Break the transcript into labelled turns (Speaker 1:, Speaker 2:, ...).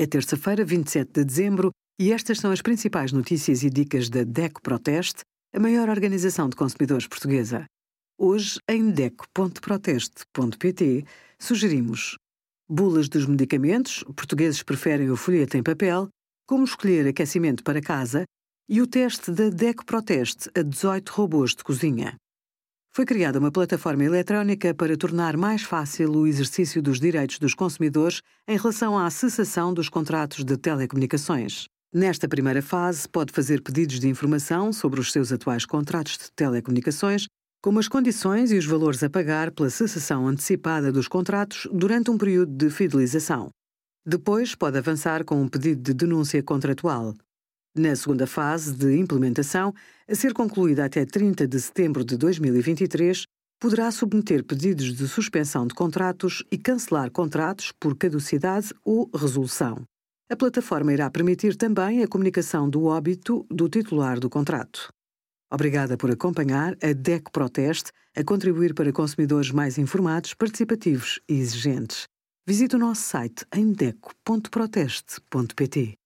Speaker 1: É terça-feira, 27 de dezembro, e estas são as principais notícias e dicas da DECO Proteste, a maior organização de consumidores portuguesa. Hoje, em DECO.proteste.pt, sugerimos bulas dos medicamentos, portugueses preferem o folheto em papel, como escolher aquecimento para casa e o teste da DECO Proteste a 18 robôs de cozinha. Foi criada uma plataforma eletrónica para tornar mais fácil o exercício dos direitos dos consumidores em relação à cessação dos contratos de telecomunicações. Nesta primeira fase, pode fazer pedidos de informação sobre os seus atuais contratos de telecomunicações, como as condições e os valores a pagar pela cessação antecipada dos contratos durante um período de fidelização. Depois, pode avançar com um pedido de denúncia contratual. Na segunda fase de implementação, a ser concluída até 30 de setembro de 2023, poderá submeter pedidos de suspensão de contratos e cancelar contratos por caducidade ou resolução. A plataforma irá permitir também a comunicação do óbito do titular do contrato. Obrigada por acompanhar a DEC Proteste a contribuir para consumidores mais informados, participativos e exigentes. Visite o nosso site em deco.proteste.pt.